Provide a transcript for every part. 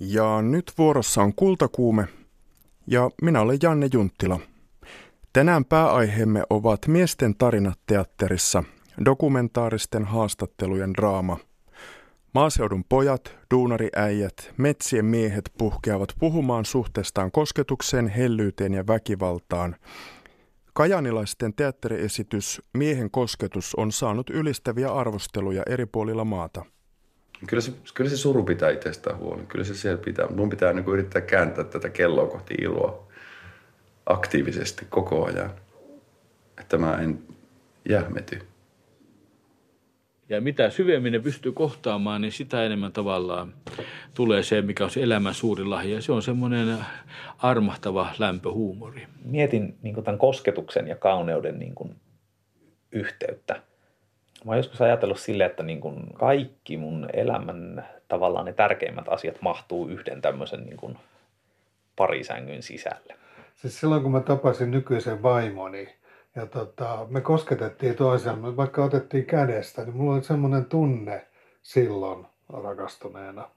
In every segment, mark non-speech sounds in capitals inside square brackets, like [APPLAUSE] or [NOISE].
Ja nyt vuorossa on Kultakuume ja minä olen Janne Junttila. Tänään pääaiheemme ovat miesten tarinat teatterissa, dokumentaaristen haastattelujen draama. Maaseudun pojat, duunariäijät, metsien miehet puhkeavat puhumaan suhteestaan kosketukseen, hellyyteen ja väkivaltaan. Kajanilaisten teatteriesitys Miehen kosketus on saanut ylistäviä arvosteluja eri puolilla maata. Kyllä se, kyllä se suru pitää itsestään huoli. Kyllä se siellä pitää. Mun pitää niin yrittää kääntää tätä kelloa kohti iloa aktiivisesti koko ajan. Että mä en jähmety. Ja mitä syvemmin ne pystyy kohtaamaan, niin sitä enemmän tavallaan tulee se, mikä on se elämän suuri lahja. Se on semmoinen armahtava lämpöhuumori. Mietin niin tämän kosketuksen ja kauneuden niin yhteyttä. Mä oon joskus ajatellut sille, että niin kuin kaikki mun elämän tavallaan ne tärkeimmät asiat mahtuu yhden tämmöisen niin kuin parisängyn sisälle. Siis silloin kun mä tapasin nykyisen vaimoni ja tota, me kosketettiin toisiamme, vaikka otettiin kädestä, niin mulla oli semmoinen tunne silloin rakastuneena,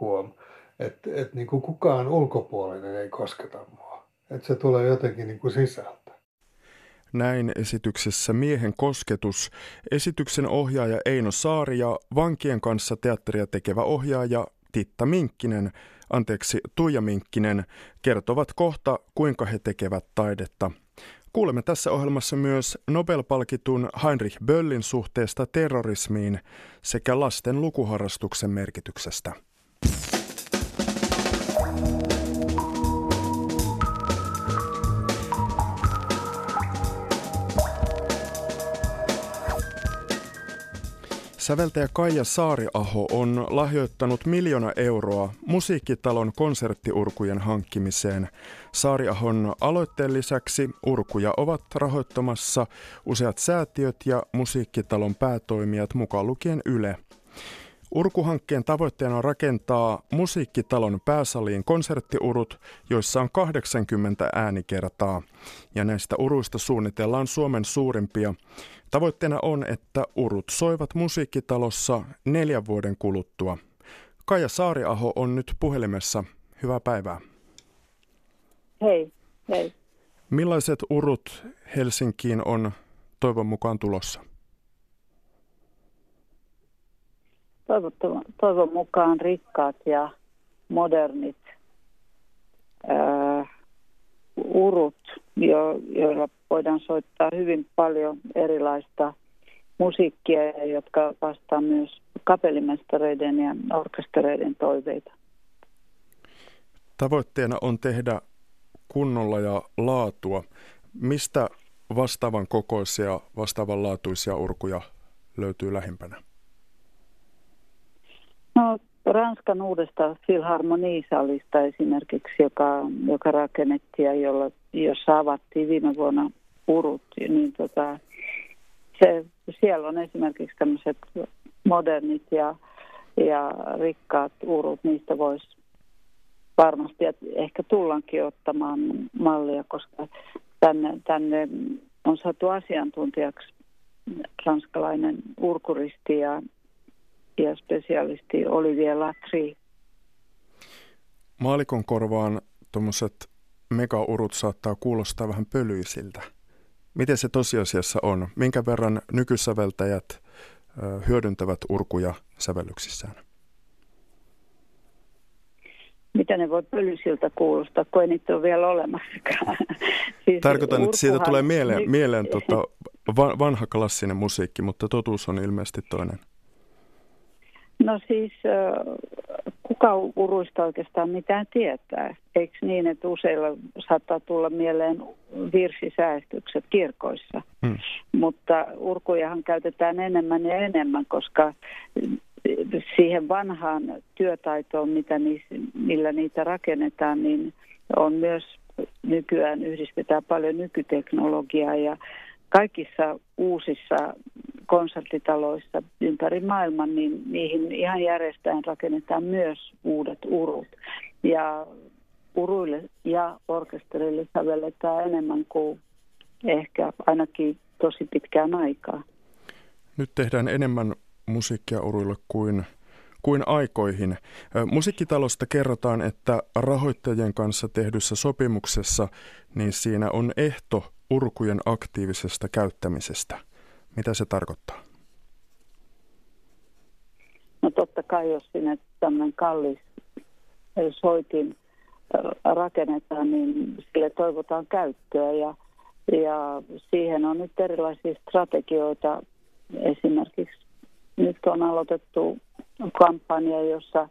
huom, että et niin kukaan ulkopuolinen ei kosketa mua. Että se tulee jotenkin niin kuin sisältä. Näin esityksessä Miehen kosketus, esityksen ohjaaja Eino Saari ja vankien kanssa teatteria tekevä ohjaaja Titta Minkkinen, anteeksi Tuija Minkkinen, kertovat kohta, kuinka he tekevät taidetta. Kuulemme tässä ohjelmassa myös Nobel-palkitun Heinrich Böllin suhteesta terrorismiin sekä lasten lukuharrastuksen merkityksestä. Säveltäjä Kaija Saariaho on lahjoittanut miljoona euroa musiikkitalon konserttiurkujen hankkimiseen. Saariahon aloitteen lisäksi urkuja ovat rahoittamassa useat säätiöt ja musiikkitalon päätoimijat mukaan lukien Yle. Urkuhankkeen tavoitteena on rakentaa musiikkitalon pääsaliin konserttiurut, joissa on 80 äänikertaa. Ja näistä uruista suunnitellaan Suomen suurimpia. Tavoitteena on, että urut soivat musiikkitalossa neljän vuoden kuluttua. Kaija Saariaho on nyt puhelimessa. Hyvää päivää. Hei, hei. Millaiset urut Helsinkiin on toivon mukaan tulossa? Toivon mukaan rikkaat ja modernit ää, urut, jo, joilla voidaan soittaa hyvin paljon erilaista musiikkia, jotka vastaa myös kapellimestareiden ja orkestereiden toiveita. Tavoitteena on tehdä kunnolla ja laatua. Mistä vastaavan kokoisia, vastaavan laatuisia urkuja löytyy lähimpänä? No, Ranskan uudesta Philharmoniisalista esimerkiksi, joka, joka rakennettiin ja jolla, jossa avattiin viime vuonna urut, niin tota, se, siellä on esimerkiksi tämmöiset modernit ja, ja rikkaat urut, niistä voisi varmasti ehkä tullankin ottamaan mallia, koska tänne, tänne on saatu asiantuntijaksi ranskalainen urkuristi ja ja spesialisti Olivier Latri. Maalikon korvaan tuommoiset megaurut saattaa kuulostaa vähän pölyisiltä. Miten se tosiasiassa on? Minkä verran nykysäveltäjät hyödyntävät urkuja sävellyksissään? Mitä ne voi pölyisiltä kuulostaa, kun ei niitä ole vielä olemassakaan. [LAUGHS] siis Tarkoitan, että siitä tulee mieleen, mieleen tota, vanha klassinen musiikki, mutta totuus on ilmeisesti toinen. No siis kuka uruista oikeastaan mitään tietää? Eikö niin, että useilla saattaa tulla mieleen virsisäästykset kirkoissa? Hmm. Mutta urkujahan käytetään enemmän ja enemmän, koska siihen vanhaan työtaitoon, mitä niissä, millä niitä rakennetaan, niin on myös nykyään yhdistetään paljon nykyteknologiaa ja kaikissa uusissa konserttitaloissa ympäri maailman, niin niihin ihan järjestäen rakennetaan myös uudet urut. Ja uruille ja orkesterille sävelletään enemmän kuin ehkä ainakin tosi pitkään aikaa. Nyt tehdään enemmän musiikkia uruille kuin kuin aikoihin. Musiikkitalosta kerrotaan, että rahoittajien kanssa tehdyssä sopimuksessa niin siinä on ehto urkujen aktiivisesta käyttämisestä. Mitä se tarkoittaa? No totta kai, jos sinne tämmöinen kallis soitin rakennetaan, niin sille toivotaan käyttöä ja, ja siihen on nyt erilaisia strategioita. Esimerkiksi nyt on aloitettu kampanja, jossa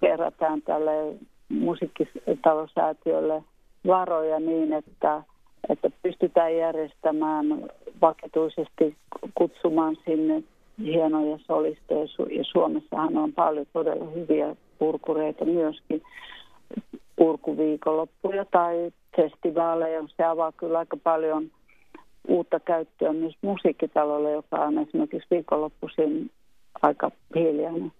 kerätään tälle musiikkitalosäätiölle varoja niin, että, että pystytään järjestämään vakituisesti kutsumaan sinne hienoja solisteja. Ja Suomessahan on paljon todella hyviä purkureita myöskin purkuviikonloppuja tai festivaaleja. Se avaa kyllä aika paljon uutta käyttöä myös musiikkitalolle, joka on esimerkiksi viikonloppuisin aika hiljainen.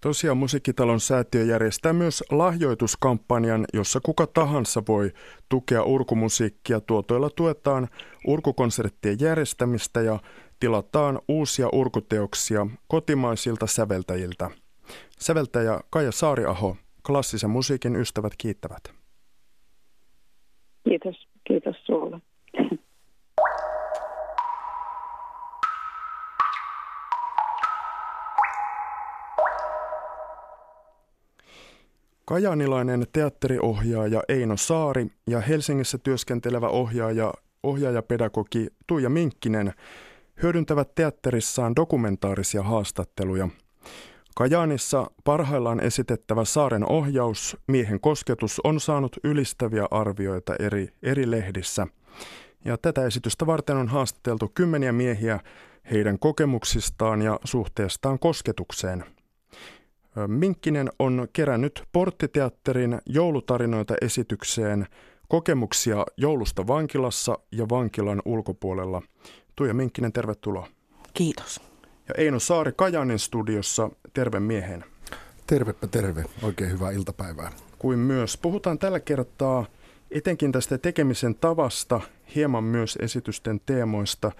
Tosiaan Musiikkitalon säätiö järjestää myös lahjoituskampanjan, jossa kuka tahansa voi tukea urkumusiikkia. Tuotoilla tuetaan urkukonserttien järjestämistä ja tilataan uusia urkuteoksia kotimaisilta säveltäjiltä. Säveltäjä Kaija Saariaho, klassisen musiikin ystävät kiittävät. Kiitos, kiitos sinulle. Kajanilainen teatteriohjaaja Eino Saari ja Helsingissä työskentelevä ohjaaja, ohjaajapedagogi Tuija Minkkinen hyödyntävät teatterissaan dokumentaarisia haastatteluja. Kajaanissa parhaillaan esitettävä Saaren ohjaus Miehen kosketus on saanut ylistäviä arvioita eri, eri lehdissä. Ja tätä esitystä varten on haastateltu kymmeniä miehiä heidän kokemuksistaan ja suhteestaan kosketukseen – Minkkinen on kerännyt Porttiteatterin joulutarinoita esitykseen kokemuksia joulusta vankilassa ja vankilan ulkopuolella. Tuija Minkkinen, tervetuloa. Kiitos. Ja Eino Saari Kajanin studiossa, terve miehen. Tervepä terve, oikein hyvää iltapäivää. Kuin myös. Puhutaan tällä kertaa etenkin tästä tekemisen tavasta, hieman myös esitysten teemoista.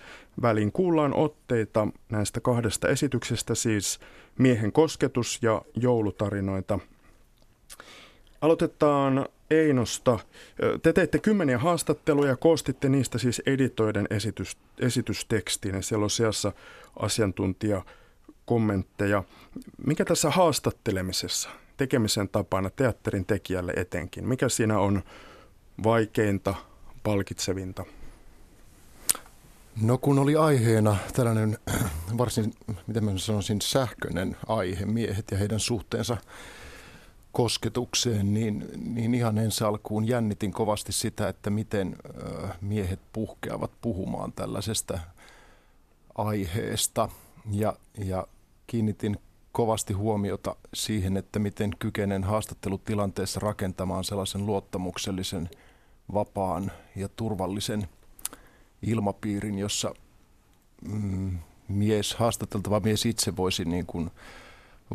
Väliin kuullaan otteita näistä kahdesta esityksestä, siis Miehen kosketus ja joulutarinoita. Aloitetaan Einosta. Te teitte kymmeniä haastatteluja ja koostitte niistä siis editoiden esitys, esitystekstiin ja siellä on seassa asiantuntijakommentteja. Mikä tässä haastattelemisessa, tekemisen tapana teatterin tekijälle etenkin, mikä siinä on vaikeinta, palkitsevinta? No kun oli aiheena tällainen [CLEARS THROAT] varsin, miten mä sanoisin, sähköinen aihe, miehet ja heidän suhteensa kosketukseen, niin, niin ihan ensi alkuun jännitin kovasti sitä, että miten miehet puhkeavat puhumaan tällaisesta aiheesta. Ja, ja kiinnitin kovasti huomiota siihen, että miten kykenen haastattelutilanteessa rakentamaan sellaisen luottamuksellisen, vapaan ja turvallisen ilmapiirin, jossa mm, mies, haastateltava mies itse voisi niin kuin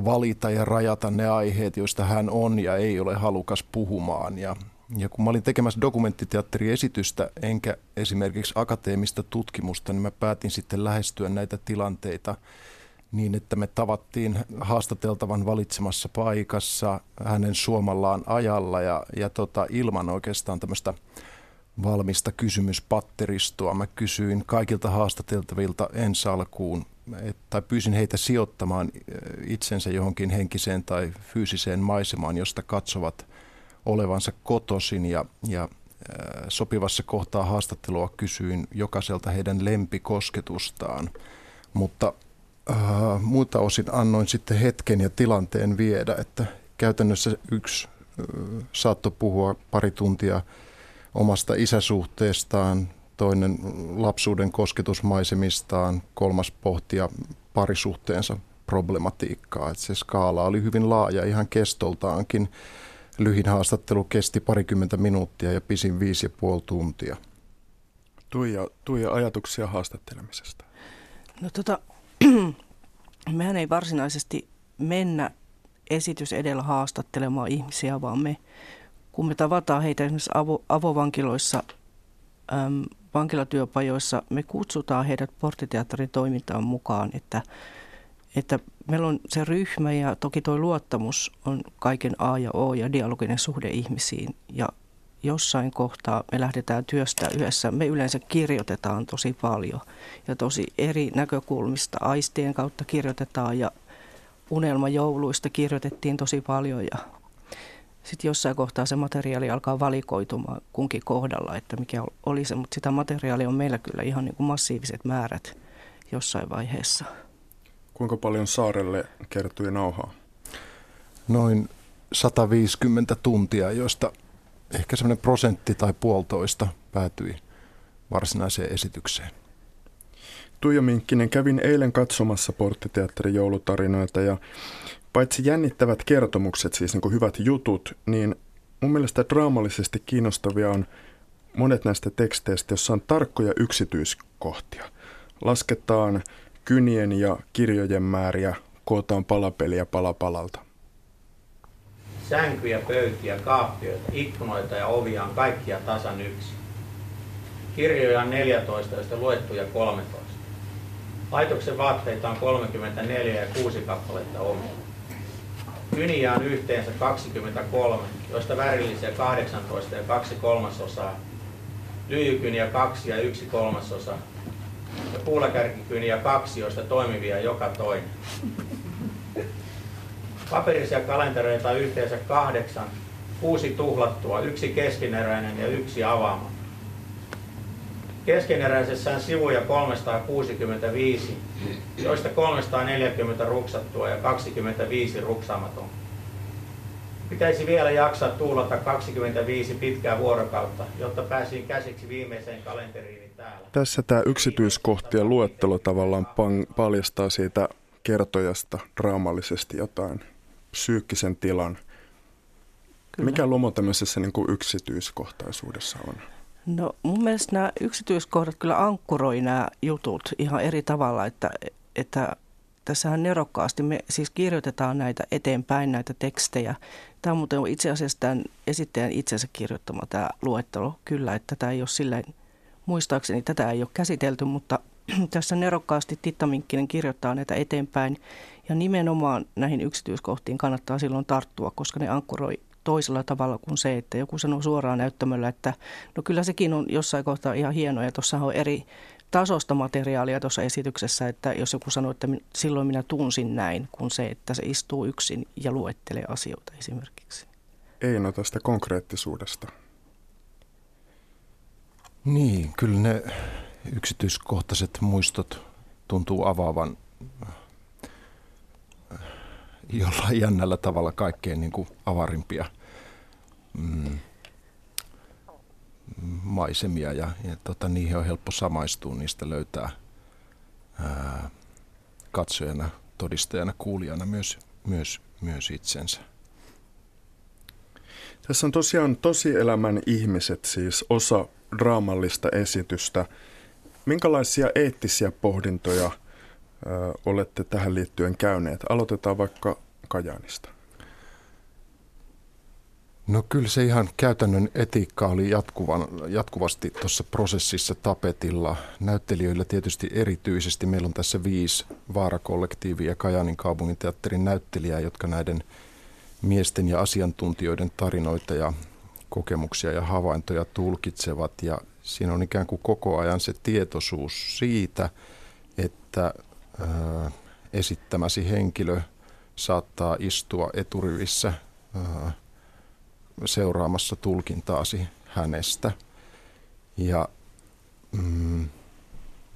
valita ja rajata ne aiheet, joista hän on ja ei ole halukas puhumaan. Ja, ja kun mä olin tekemässä dokumenttiteatteriesitystä enkä esimerkiksi akateemista tutkimusta, niin mä päätin sitten lähestyä näitä tilanteita niin, että me tavattiin haastateltavan valitsemassa paikassa hänen suomallaan ajalla ja, ja tota, ilman oikeastaan tämmöistä valmista kysymyspatteristoa. Mä kysyin kaikilta haastateltavilta ensi alkuun, tai pyysin heitä sijoittamaan itsensä johonkin henkiseen tai fyysiseen maisemaan, josta katsovat olevansa kotosin ja, ja sopivassa kohtaa haastattelua kysyin jokaiselta heidän lempikosketustaan, mutta äh, muilta osin annoin sitten hetken ja tilanteen viedä, että käytännössä yksi äh, saattoi puhua pari tuntia omasta isäsuhteestaan, toinen lapsuuden kosketusmaisemistaan, kolmas pohtia parisuhteensa problematiikkaa. Että se skaala oli hyvin laaja ihan kestoltaankin. Lyhin haastattelu kesti parikymmentä minuuttia ja pisin viisi ja puoli tuntia. Tuija, Tuija ajatuksia haastattelemisesta? No tota, [CLEARS THROAT] mehän ei varsinaisesti mennä esitys edellä haastattelemaan ihmisiä, vaan me kun me tavataan heitä esimerkiksi avo, avovankiloissa, äm, vankilatyöpajoissa, me kutsutaan heidät porttiteatterin toimintaan mukaan, että, että meillä on se ryhmä ja toki tuo luottamus on kaiken A ja O ja dialoginen suhde ihmisiin. Ja jossain kohtaa me lähdetään työstä yhdessä. Me yleensä kirjoitetaan tosi paljon ja tosi eri näkökulmista. Aistien kautta kirjoitetaan ja unelmajouluista kirjoitettiin tosi paljon ja sitten jossain kohtaa se materiaali alkaa valikoitumaan kunkin kohdalla, että mikä oli se, mutta sitä materiaalia on meillä kyllä ihan niin kuin massiiviset määrät jossain vaiheessa. Kuinka paljon saarelle kertyi nauhaa? Noin 150 tuntia, joista ehkä semmoinen prosentti tai puolitoista päätyi varsinaiseen esitykseen. Tuija Minkkinen, kävin eilen katsomassa Porttiteatterin joulutarinoita ja paitsi jännittävät kertomukset, siis niin kuin hyvät jutut, niin mun mielestä draamallisesti kiinnostavia on monet näistä teksteistä, joissa on tarkkoja yksityiskohtia. Lasketaan kynien ja kirjojen määriä, kootaan palapeliä palapalalta. Sänkyjä, pöytiä, kaappioita, ikkunoita ja ovia on kaikkia tasan yksi. Kirjoja on 14, joista luettuja 13. Laitoksen vaatteita on 34 ja 6 kappaletta omia. Kyniä on yhteensä 23, joista värillisiä 18 ja 2 kolmasosaa, lyijykyniä 2 ja 1 kolmasosa, ja puulakärkikyniä 2, joista toimivia joka toinen. Paperisia kalentereita yhteensä kahdeksan, kuusi tuhlattua, yksi keskeneräinen ja yksi avaamaton. Keskeneräisessä on sivuja 365, joista 340 ruksattua ja 25 ruksaamaton. Pitäisi vielä jaksaa tuulata 25 pitkää vuorokautta, jotta pääsin käsiksi viimeiseen kalenteriini täällä. Tässä tämä yksityiskohtien luettelo tavallaan paljastaa siitä kertojasta draamallisesti jotain psyykkisen tilan. Kyllä. Mikä lomo tämmöisessä niin kuin yksityiskohtaisuudessa on? No mun mielestä nämä yksityiskohdat kyllä ankkuroi nämä jutut ihan eri tavalla, että, että tässähän nerokkaasti me siis kirjoitetaan näitä eteenpäin, näitä tekstejä. Tämä on muuten itse asiassa tämän esittäjän itsensä kirjoittama tämä luettelo. Kyllä, että tämä ei ole silleen, muistaakseni tätä ei ole käsitelty, mutta [CLEARS THROAT] tässä nerokkaasti Titta Minkkinen kirjoittaa näitä eteenpäin. Ja nimenomaan näihin yksityiskohtiin kannattaa silloin tarttua, koska ne ankkuroi toisella tavalla kuin se, että joku sanoo suoraan näyttämöllä, että no kyllä sekin on jossain kohtaa ihan hienoa ja tuossa on eri tasosta materiaalia tuossa esityksessä, että jos joku sanoo, että silloin minä tunsin näin, kuin se, että se istuu yksin ja luettelee asioita esimerkiksi. Ei no tästä konkreettisuudesta. Niin, kyllä ne yksityiskohtaiset muistot tuntuu avaavan jollain jännällä tavalla kaikkein niin kuin avarimpia mm, maisemia ja, ja tota, niihin on helppo samaistua, niistä löytää ää, katsojana, todistajana, kuulijana myös, myös, myös itsensä. Tässä on tosiaan tosielämän ihmiset, siis osa draamallista esitystä. Minkälaisia eettisiä pohdintoja – olette tähän liittyen käyneet? Aloitetaan vaikka Kajaanista. No kyllä se ihan käytännön etiikka oli jatkuvan, jatkuvasti tuossa prosessissa tapetilla. Näyttelijöillä tietysti erityisesti. Meillä on tässä viisi vaarakollektiivia Kajaanin kaupunginteatterin näyttelijää, jotka näiden miesten ja asiantuntijoiden tarinoita ja kokemuksia ja havaintoja tulkitsevat. Ja siinä on ikään kuin koko ajan se tietoisuus siitä, että esittämäsi henkilö saattaa istua eturivissä seuraamassa tulkintaasi hänestä. Ja, mm,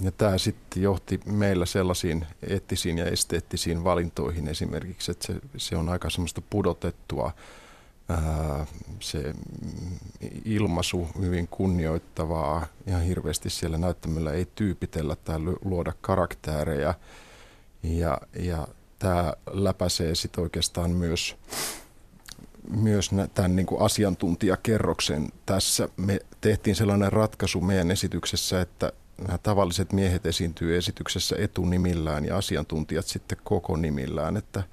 ja tämä sitten johti meillä sellaisiin eettisiin ja esteettisiin valintoihin esimerkiksi, että se, se on aika semmoista pudotettua se ilmaisu hyvin kunnioittavaa. Ihan hirveästi siellä näyttämällä ei tyypitellä tai luoda karaktäärejä. Ja, ja tämä läpäisee sitten oikeastaan myös, myös tämän niin kuin asiantuntijakerroksen. Tässä me tehtiin sellainen ratkaisu meidän esityksessä, että nämä tavalliset miehet esiintyy esityksessä etunimillään ja asiantuntijat sitten koko nimillään, että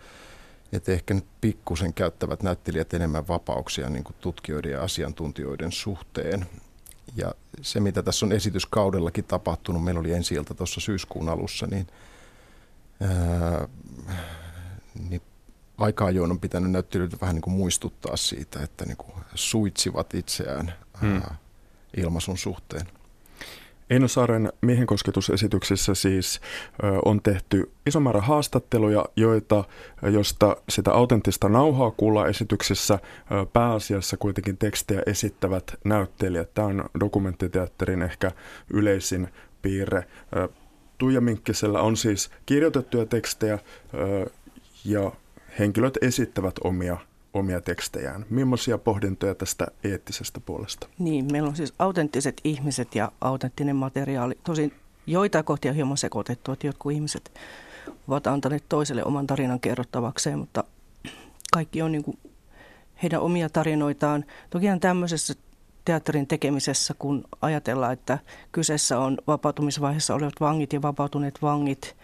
että ehkä nyt pikkusen käyttävät näyttelijät enemmän vapauksia niin kuin tutkijoiden ja asiantuntijoiden suhteen. Ja se, mitä tässä on esityskaudellakin tapahtunut, meillä oli ensi ilta tuossa syyskuun alussa, niin ää, niin aika ajoin on pitänyt näyttelyt vähän niin kuin muistuttaa siitä, että niin kuin suitsivat itseään hmm. ilmaisun suhteen. Eino Saaren miehenkosketusesityksissä siis on tehty iso määrä haastatteluja, joita, josta sitä autenttista nauhaa kuulla esityksissä pääasiassa kuitenkin tekstejä esittävät näyttelijät. Tämä on dokumenttiteatterin ehkä yleisin piirre. Tuija Minkkisellä on siis kirjoitettuja tekstejä ja henkilöt esittävät omia omia tekstejään. Millaisia pohdintoja tästä eettisestä puolesta? Niin, meillä on siis autenttiset ihmiset ja autenttinen materiaali. Tosin joita kohtia hieman sekoitettu, että jotkut ihmiset ovat antaneet toiselle oman tarinan kerrottavakseen, mutta kaikki on niin kuin heidän omia tarinoitaan. Tokihan tämmöisessä teatterin tekemisessä, kun ajatellaan, että kyseessä on vapautumisvaiheessa olevat vangit ja vapautuneet vangit,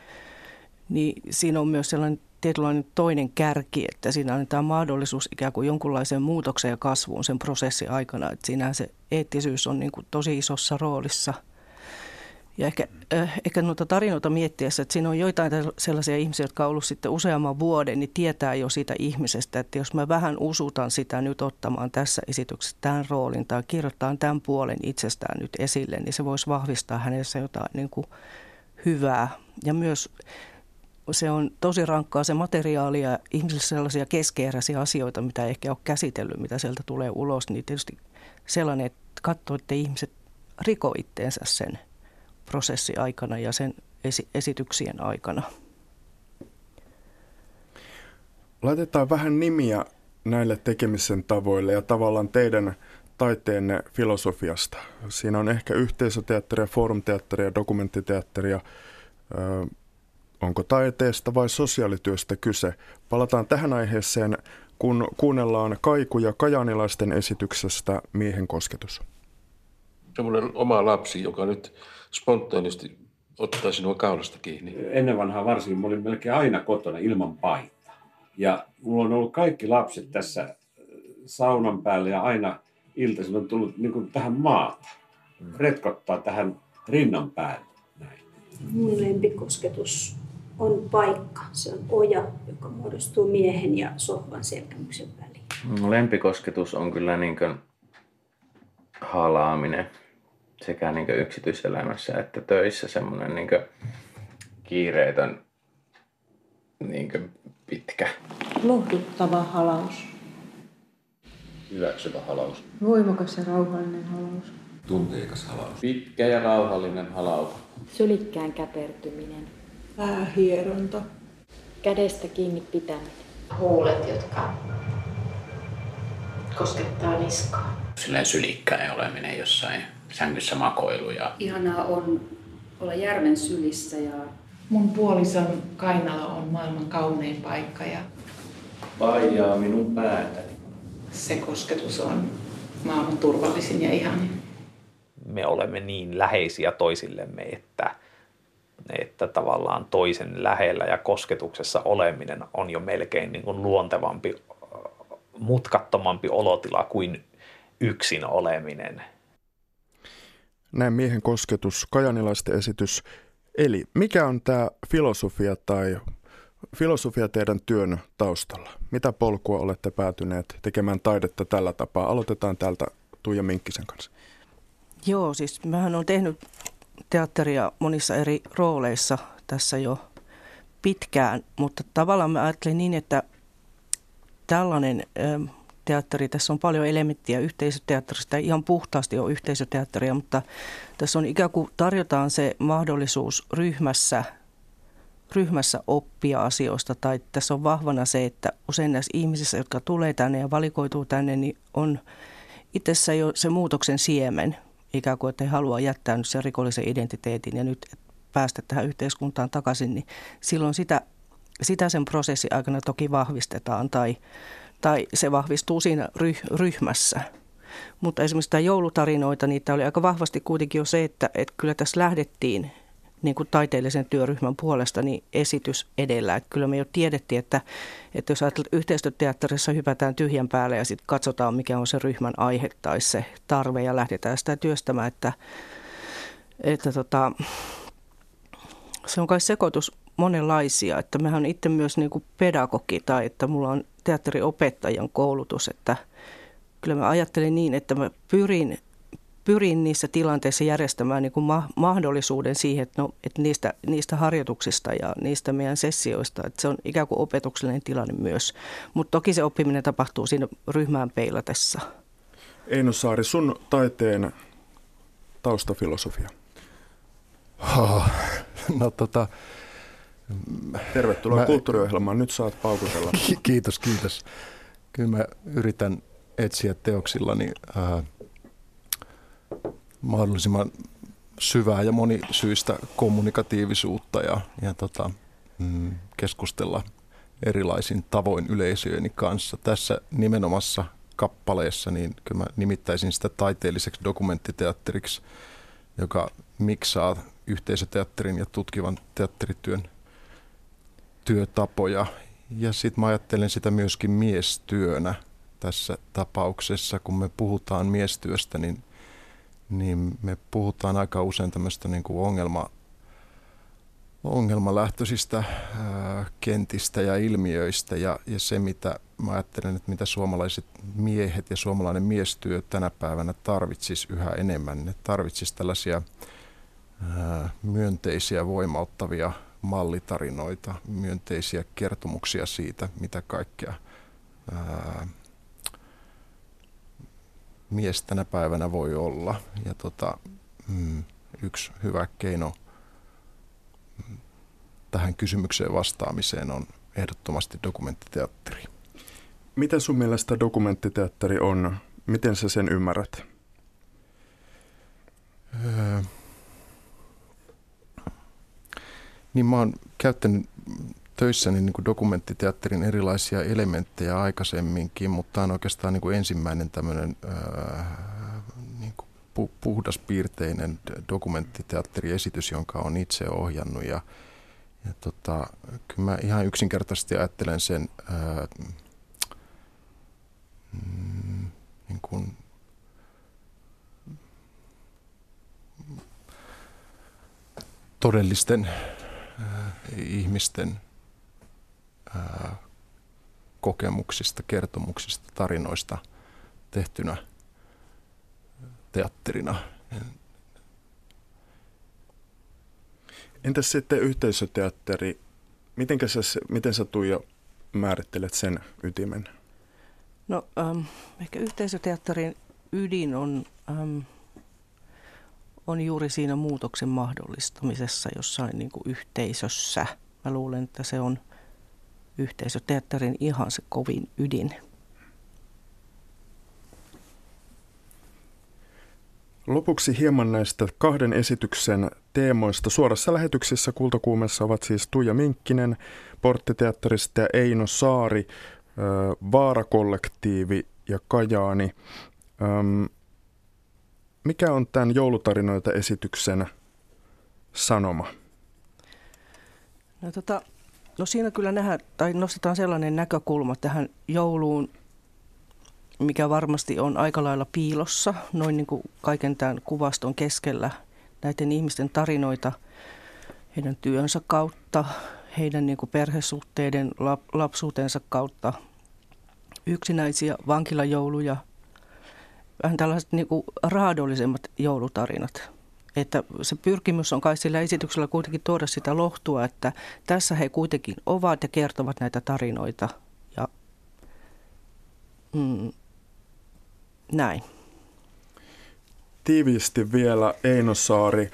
niin siinä on myös sellainen tietynlainen toinen kärki, että siinä annetaan mahdollisuus ikään kuin jonkunlaiseen muutokseen ja kasvuun sen prosessin aikana. Että siinähän se eettisyys on niin kuin tosi isossa roolissa. Ja ehkä, äh, ehkä noita tarinoita miettiessä, että siinä on joitain sellaisia ihmisiä, jotka on ollut sitten useamman vuoden, niin tietää jo siitä ihmisestä, että jos mä vähän usutan sitä nyt ottamaan tässä esityksessä tämän roolin tai kirjoittaa tämän puolen itsestään nyt esille, niin se voisi vahvistaa hänessä jotain niin kuin hyvää. Ja myös se on tosi rankkaa se materiaali ja ihmisille sellaisia keskeeräisiä asioita, mitä ei ehkä ole käsitellyt, mitä sieltä tulee ulos, niin tietysti sellainen, että katsoo, että ihmiset riko itteensä sen prosessi aikana ja sen esi- esityksien aikana. Laitetaan vähän nimiä näille tekemisen tavoille ja tavallaan teidän taiteenne filosofiasta. Siinä on ehkä yhteisöteatteria, foorumteatteria, dokumenttiteatteria, onko taiteesta vai sosiaalityöstä kyse. Palataan tähän aiheeseen, kun kuunnellaan kaikuja kajanilaisten esityksestä Miehen kosketus. Semmoinen oma lapsi, joka nyt spontaanisti ottaa sinua kaulasta kiinni. Ennen vanhaa varsinkin, mä olin melkein aina kotona ilman paita. Ja mulla on ollut kaikki lapset tässä äh, saunan päällä ja aina iltaisin on tullut niin kuin tähän maata. Retkottaa tähän rinnan päälle. Näin. Mun lempikosketus on paikka. Se on oja, joka muodostuu miehen ja sohvan selkämyksen väliin. Mun lempikosketus on kyllä niin kuin halaaminen sekä niin kuin yksityiselämässä että töissä semmoinen niin kiireetön niin kuin pitkä. Lohduttava halaus. Hyväksyvä halaus. Voimakas ja rauhallinen halaus. Tunteikas halaus. Pitkä ja rauhallinen halaus. Sylikkään käpertyminen. Päähieronta. Kädestä kiinni pitäminen. Huulet, jotka koskettaa niskaa. Silleen sylikkäin oleminen jossain sängyssä makoilu. Ja... Ihanaa on olla järven sylissä ja Mun puolison kainalo on maailman kaunein paikka ja Vaijaa minun päätäni. se kosketus on maailman turvallisin ja ihanin. Me olemme niin läheisiä toisillemme, että että tavallaan toisen lähellä ja kosketuksessa oleminen on jo melkein niin kuin luontevampi, mutkattomampi olotila kuin yksin oleminen. Näin miehen kosketus, kajanilaisten esitys. Eli mikä on tämä filosofia tai filosofia teidän työn taustalla? Mitä polkua olette päätyneet tekemään taidetta tällä tapaa? Aloitetaan täältä Tuija Minkkisen kanssa. Joo, siis mähän on tehnyt teatteria monissa eri rooleissa tässä jo pitkään, mutta tavallaan mä ajattelin niin, että tällainen ö, teatteri, tässä on paljon elementtiä yhteisöteatterista, ihan puhtaasti on yhteisöteatteria, mutta tässä on ikään kuin tarjotaan se mahdollisuus ryhmässä, ryhmässä oppia asioista, tai tässä on vahvana se, että usein näissä ihmisissä, jotka tulee tänne ja valikoituu tänne, niin on itsessä jo se muutoksen siemen, ikään kuin, että he haluaa jättää nyt sen rikollisen identiteetin ja nyt päästä tähän yhteiskuntaan takaisin, niin silloin sitä, sitä sen prosessin aikana toki vahvistetaan tai, tai se vahvistuu siinä ryh, ryhmässä. Mutta esimerkiksi tämä joulutarinoita, niitä oli aika vahvasti kuitenkin jo se, että, että kyllä tässä lähdettiin niin kuin taiteellisen työryhmän puolesta niin esitys edellä. Että kyllä me jo tiedettiin, että, että jos ajatellaan, yhteistyöteatterissa hypätään tyhjän päälle ja sitten katsotaan, mikä on se ryhmän aihe tai se tarve ja lähdetään sitä työstämään, että, että tota, se on kai sekoitus monenlaisia. Että mehän on itse myös niin kuin pedagogi tai että mulla on teatteriopettajan koulutus, että kyllä mä ajattelen niin, että mä pyrin, pyrin niissä tilanteissa järjestämään niin kuin ma- mahdollisuuden siihen, että, no, että niistä, niistä harjoituksista ja niistä meidän sessioista, että se on ikään kuin opetuksellinen tilanne myös. Mutta toki se oppiminen tapahtuu siinä ryhmään peilatessa. Eino Saari, sun taiteen taustafilosofia? Oh, no tota... Tervetuloa mä, kulttuuriohjelmaan. Nyt saat paukutella. [LAUGHS] Kiitos, kiitos. Kyllä mä yritän etsiä teoksillani ää, mahdollisimman syvää ja monisyistä kommunikatiivisuutta ja, ja tota, mm, keskustella erilaisin tavoin yleisöjeni kanssa. Tässä nimenomaisessa kappaleessa, niin kyllä mä nimittäisin sitä taiteelliseksi dokumenttiteatteriksi, joka miksaa yhteisöteatterin ja tutkivan teatterityön työtapoja. Ja sitten mä ajattelen sitä myöskin miestyönä tässä tapauksessa. Kun me puhutaan miestyöstä, niin, niin me puhutaan aika usein tämmöistä niin kuin ongelma, ongelmalähtöisistä ää, kentistä ja ilmiöistä. Ja, ja se, mitä mä ajattelen, että mitä suomalaiset miehet ja suomalainen miestyö tänä päivänä tarvitsisi yhä enemmän. Ne tarvitsisi tällaisia ää, myönteisiä, voimauttavia mallitarinoita, myönteisiä kertomuksia siitä, mitä kaikkea ää, mies tänä päivänä voi olla. Ja tota, mm, yksi hyvä keino tähän kysymykseen vastaamiseen on ehdottomasti dokumenttiteatteri. Miten sun mielestä dokumenttiteatteri on? Miten sä sen ymmärrät? Öö, niin mä oon käyttänyt töissäni niin kuin dokumenttiteatterin erilaisia elementtejä aikaisemminkin, mutta tämä on oikeastaan niin kuin ensimmäinen tämmöinen öö, niin kuin puhdaspiirteinen dokumenttiteatteriesitys, jonka on itse ohjannut. Ja, ja tota, kyllä mä ihan yksinkertaisesti ajattelen sen öö, mm, niin kuin todellisten äh, ihmisten kokemuksista, kertomuksista, tarinoista tehtynä teatterina. Entäs sitten yhteisöteatteri? Mitenkä sä, miten sä Tuija määrittelet sen ytimen? No ähm, ehkä yhteisöteatterin ydin on, ähm, on juuri siinä muutoksen mahdollistamisessa jossain niin kuin yhteisössä. Mä luulen, että se on yhteisöteatterin ihan se kovin ydin. Lopuksi hieman näistä kahden esityksen teemoista. Suorassa lähetyksessä Kultakuumessa ovat siis Tuija Minkkinen Porttiteatterista ja Eino Saari Vaarakollektiivi ja Kajaani. Mikä on tämän joulutarinoita esityksen sanoma? No, tota, no siinä kyllä nähdään, tai nostetaan sellainen näkökulma tähän jouluun, mikä varmasti on aika lailla piilossa, noin niin kuin kaiken tämän kuvaston keskellä, näiden ihmisten tarinoita heidän työnsä kautta, heidän niin kuin perhesuhteiden, lapsuutensa kautta, yksinäisiä vankilajouluja, vähän tällaiset niin kuin raadollisemmat joulutarinat. Että se pyrkimys on kai sillä esityksellä kuitenkin tuoda sitä lohtua, että tässä he kuitenkin ovat ja kertovat näitä tarinoita. Ja mm, näin. Tiiviisti vielä Eino Saari,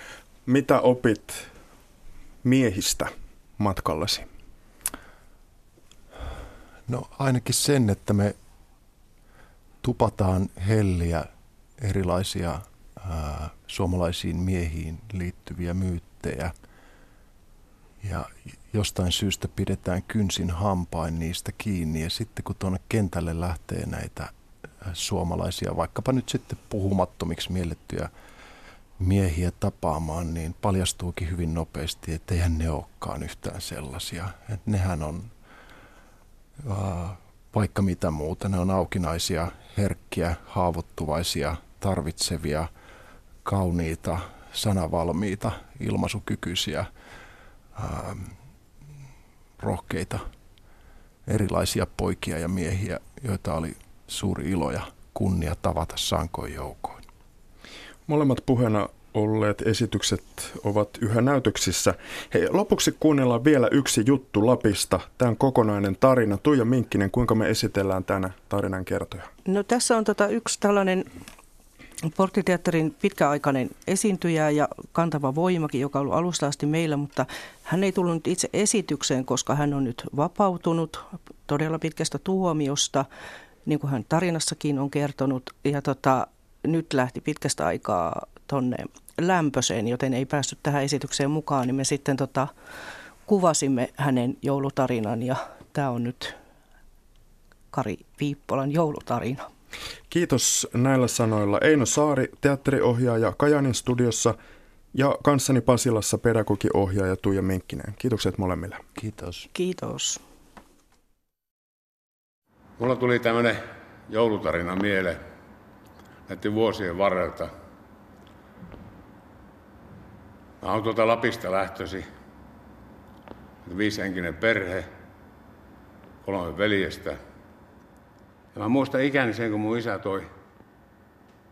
mitä opit miehistä matkallasi? No ainakin sen, että me tupataan helliä erilaisia ää, suomalaisiin miehiin liittyviä myyttejä ja jostain syystä pidetään kynsin hampain niistä kiinni ja sitten kun tuonne kentälle lähtee näitä suomalaisia, vaikkapa nyt sitten puhumattomiksi miellettyjä miehiä tapaamaan, niin paljastuukin hyvin nopeasti, että eihän ne olekaan yhtään sellaisia. Että nehän on vaikka mitä muuta. Ne on aukinaisia, herkkiä, haavoittuvaisia, tarvitsevia, kauniita, sanavalmiita, ilmaisukykyisiä. rohkeita erilaisia poikia ja miehiä, joita oli suuri ilo ja kunnia tavata sankoin joukoin. Molemmat puheena olleet esitykset ovat yhä näytöksissä. Hei, lopuksi kuunnellaan vielä yksi juttu Lapista. Tämä on kokonainen tarina. Tuija Minkkinen, kuinka me esitellään tänä tarinan kertoja? No tässä on tota yksi tällainen Porttiteatterin pitkäaikainen esiintyjä ja kantava voimakin, joka on ollut alusta asti meillä, mutta hän ei tullut itse esitykseen, koska hän on nyt vapautunut todella pitkästä tuomiosta, niin kuin hän tarinassakin on kertonut. Ja tota, nyt lähti pitkästä aikaa tonne lämpöseen, joten ei päässyt tähän esitykseen mukaan, niin me sitten tota, kuvasimme hänen joulutarinan ja tämä on nyt Kari Viippolan joulutarina. Kiitos näillä sanoilla Eino Saari, teatteriohjaaja Kajanin studiossa ja kanssani Pasilassa pedagogiohjaaja Tuija Minkkinen. Kiitokset molemmille. Kiitos. Kiitos. Mulla tuli tämmöinen joulutarina mieleen näiden vuosien varrelta. Mä oon tuolta Lapista lähtösi. Viisihenkinen perhe, kolme veljestä. Ja mä muistan ikäni sen, kun mun isä toi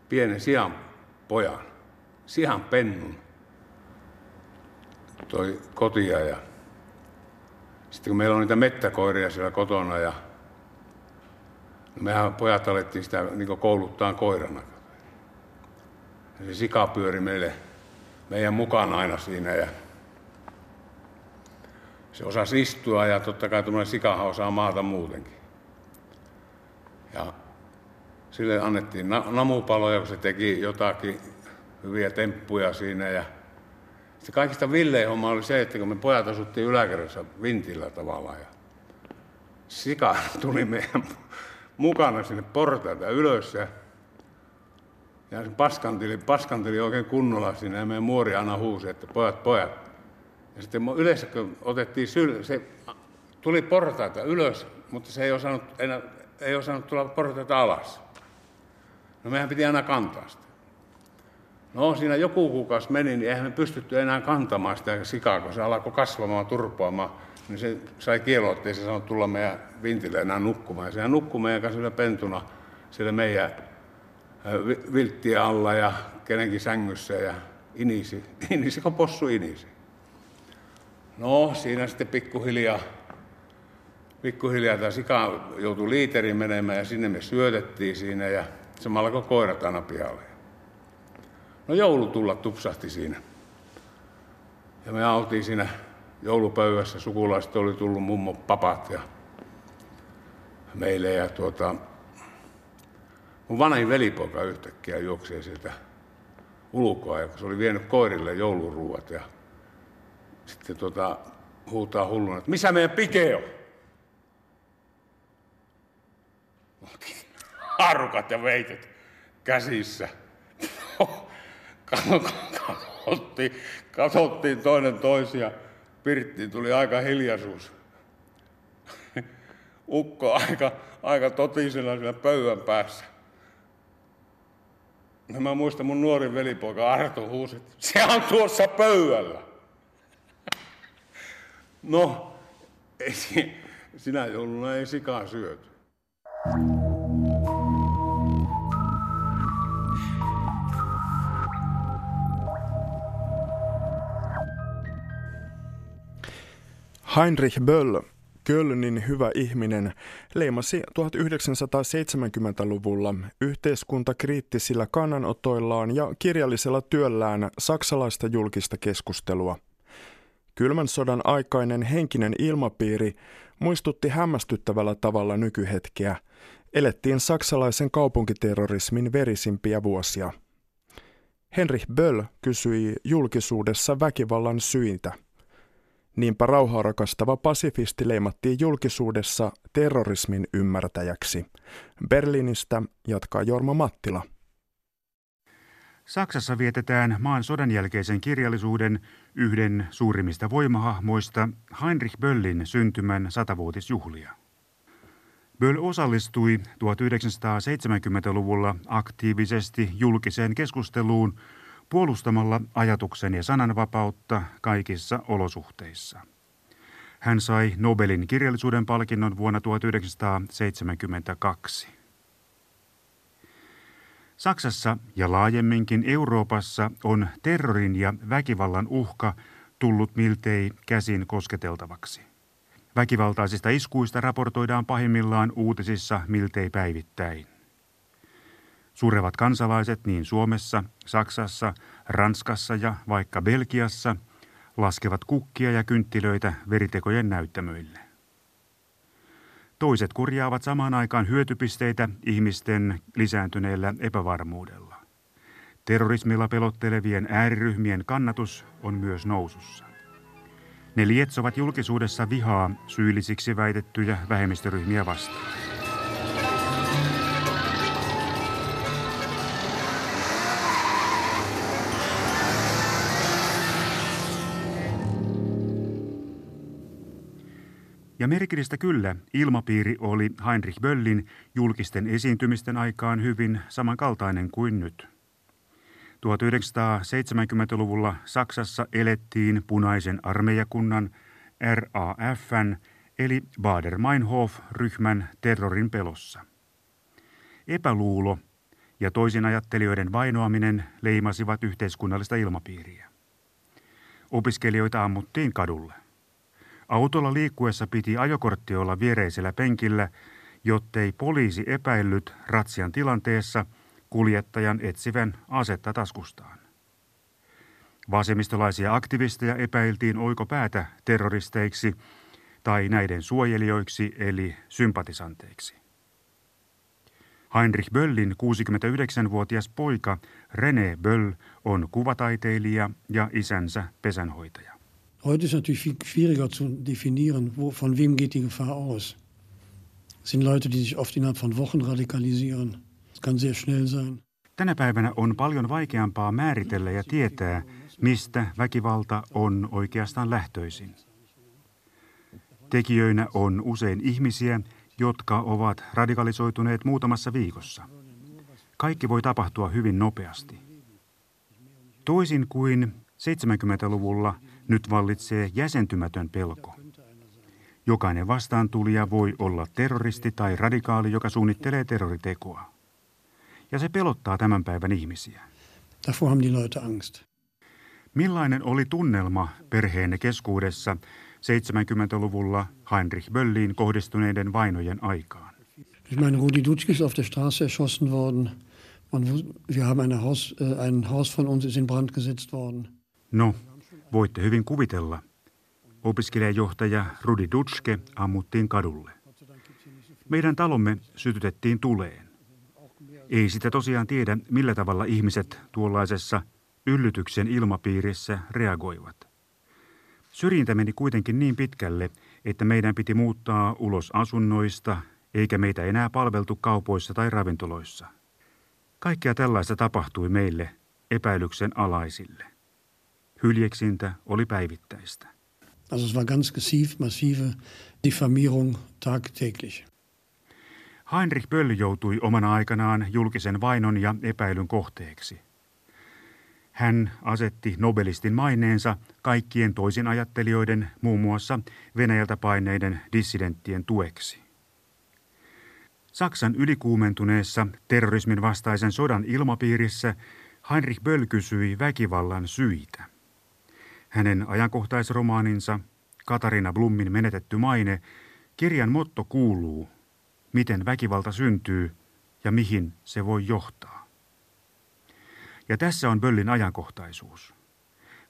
pienen sian pojan, sian pennun, toi kotia ja sitten kun meillä on niitä mettäkoiria siellä kotona ja mehän pojat alettiin sitä niin kouluttaa koirana. Ja se sika pyöri meille, meidän mukana aina siinä ja se osasi istua ja totta kai tuommoinen sikahan osaa maata muutenkin. Ja sille annettiin namupaloja, kun se teki jotakin hyviä temppuja siinä. Ja se kaikista villein homma oli se, että kun me pojat asuttiin yläkerrassa vintillä tavallaan. Ja sika [LAUGHS] tuli meidän mukana sinne portaita ylös ja, ja se paskanteli, paskanteli oikein kunnolla sinne ja meidän muori aina huusi, että pojat, pojat. Ja sitten yleensä kun otettiin syl, se tuli portaita ylös, mutta se ei osannut, enää, ei osannut tulla portaita alas. No mehän piti aina kantaa sitä. No siinä joku kuukausi meni, niin eihän me pystytty enää kantamaan sitä sikaa, kun se alkoi kasvamaan, turpoamaan. Niin se sai kielon, ettei se saanut tulla meidän vintille enää nukkumaan. Ja sehän nukkui meidän kanssa pentuna siellä meidän vilttien alla ja kenenkin sängyssä ja inisi, [LAUGHS] inisi kun possu inisi. No, siinä sitten pikkuhiljaa, pikkuhiljaa tämä sika joutui liiterin menemään ja sinne me syötettiin siinä ja samalla kun koirat aina pihalle. No joulu tulla tupsahti siinä. Ja me oltiin siinä joulupöydässä, sukulaiset oli tullut mummo papat ja meille ja tuota, mun vanhin velipoika yhtäkkiä juoksee sieltä ulkoa, ja se oli vienyt koirille jouluruuat ja sitten tuota, huutaa hulluna, että missä meidän pike on? [LAUGHS] Harukat ja veitet käsissä. [LAUGHS] katsottiin, katsottiin toinen toisia. Pirttiin tuli aika hiljaisuus. [LAUGHS] Ukko aika, aika totisena siinä pöydän päässä. Ja mä muistan mun nuori velipoika Arto huusi, että se on tuossa pöydällä. No, ei, sinä jouluna ei sikaa syöty. Heinrich Böll, Kölnin hyvä ihminen, leimasi 1970-luvulla yhteiskuntakriittisillä kannanotoillaan ja kirjallisella työllään saksalaista julkista keskustelua. Kylmän sodan aikainen henkinen ilmapiiri muistutti hämmästyttävällä tavalla nykyhetkeä. Elettiin saksalaisen kaupunkiterrorismin verisimpiä vuosia. Henrich Böll kysyi julkisuudessa väkivallan syitä – Niinpä rauhaa rakastava pasifisti leimattiin julkisuudessa terrorismin ymmärtäjäksi. Berliinistä jatkaa Jorma Mattila. Saksassa vietetään maan sodan jälkeisen kirjallisuuden yhden suurimmista voimahahmoista Heinrich Böllin syntymän satavuotisjuhlia. Böll osallistui 1970-luvulla aktiivisesti julkiseen keskusteluun puolustamalla ajatuksen ja sananvapautta kaikissa olosuhteissa. Hän sai Nobelin kirjallisuuden palkinnon vuonna 1972. Saksassa ja laajemminkin Euroopassa on terrorin ja väkivallan uhka tullut miltei käsin kosketeltavaksi. Väkivaltaisista iskuista raportoidaan pahimmillaan uutisissa miltei päivittäin. Surevat kansalaiset niin Suomessa, Saksassa, Ranskassa ja vaikka Belgiassa laskevat kukkia ja kynttilöitä veritekojen näyttämöille. Toiset kurjaavat samaan aikaan hyötypisteitä ihmisten lisääntyneellä epävarmuudella. Terrorismilla pelottelevien ääriryhmien kannatus on myös nousussa. Ne lietsovat julkisuudessa vihaa syyllisiksi väitettyjä vähemmistöryhmiä vastaan. Ja merkillistä kyllä, ilmapiiri oli Heinrich Böllin julkisten esiintymisten aikaan hyvin samankaltainen kuin nyt. 1970-luvulla Saksassa elettiin punaisen armeijakunnan RAFn eli Bader-Meinhof-ryhmän terrorin pelossa. Epäluulo ja toisinajattelijoiden vainoaminen leimasivat yhteiskunnallista ilmapiiriä. Opiskelijoita ammuttiin kadulle. Autolla liikkuessa piti ajokortti olla viereisellä penkillä, jottei poliisi epäillyt ratsian tilanteessa kuljettajan etsivän asetta taskustaan. Vasemmistolaisia aktivisteja epäiltiin oikopäätä terroristeiksi tai näiden suojelijoiksi eli sympatisanteiksi. Heinrich Böllin 69-vuotias poika René Böll on kuvataiteilija ja isänsä pesänhoitaja. Heute ist natürlich viel schwieriger zu definieren, wo, von wem geht die Gefahr aus. Es sind Leute, die sich oft innerhalb von Wochen radikalisieren. Es kann sehr schnell sein. Tänä päivänä on paljon vaikeampaa määritellä ja tietää, mistä väkivalta on oikeastaan lähtöisin. Tekijöinä on usein ihmisiä, jotka ovat radikalisoituneet muutamassa viikossa. Kaikki voi tapahtua hyvin nopeasti. Toisin kuin 70-luvulla nyt vallitsee jäsentymätön pelko. Jokainen vastaantulija voi olla terroristi tai radikaali, joka suunnittelee terroritekoa. Ja se pelottaa tämän päivän ihmisiä. Davor haben die Leute Angst. Millainen oli tunnelma perheenne keskuudessa 70-luvulla Heinrich Bölliin kohdistuneiden vainojen aikaan? Ich meine, Rudi Dutschke ist auf der Straße erschossen worden. Man, wir haben eine Haus, äh, ein Haus von uns ist in Brand gesetzt worden. No, voitte hyvin kuvitella. Opiskelijajohtaja Rudi Dutschke ammuttiin kadulle. Meidän talomme sytytettiin tuleen. Ei sitä tosiaan tiedä, millä tavalla ihmiset tuollaisessa yllytyksen ilmapiirissä reagoivat. Syrjintä meni kuitenkin niin pitkälle, että meidän piti muuttaa ulos asunnoista, eikä meitä enää palveltu kaupoissa tai ravintoloissa. Kaikkea tällaista tapahtui meille, epäilyksen alaisille. Hyljeksintä oli päivittäistä. Also es war ganz massiv, massive Diffamierung tagtäglich. Heinrich Böll joutui omana aikanaan julkisen vainon ja epäilyn kohteeksi. Hän asetti Nobelistin maineensa kaikkien toisin ajattelijoiden, muun muassa Venäjältä paineiden dissidenttien tueksi. Saksan ylikuumentuneessa terrorismin vastaisen sodan ilmapiirissä Heinrich Böll kysyi väkivallan syitä. Hänen ajankohtaisromaaninsa Katarina Blummin menetetty maine kirjan motto kuuluu, miten väkivalta syntyy ja mihin se voi johtaa. Ja tässä on Böllin ajankohtaisuus.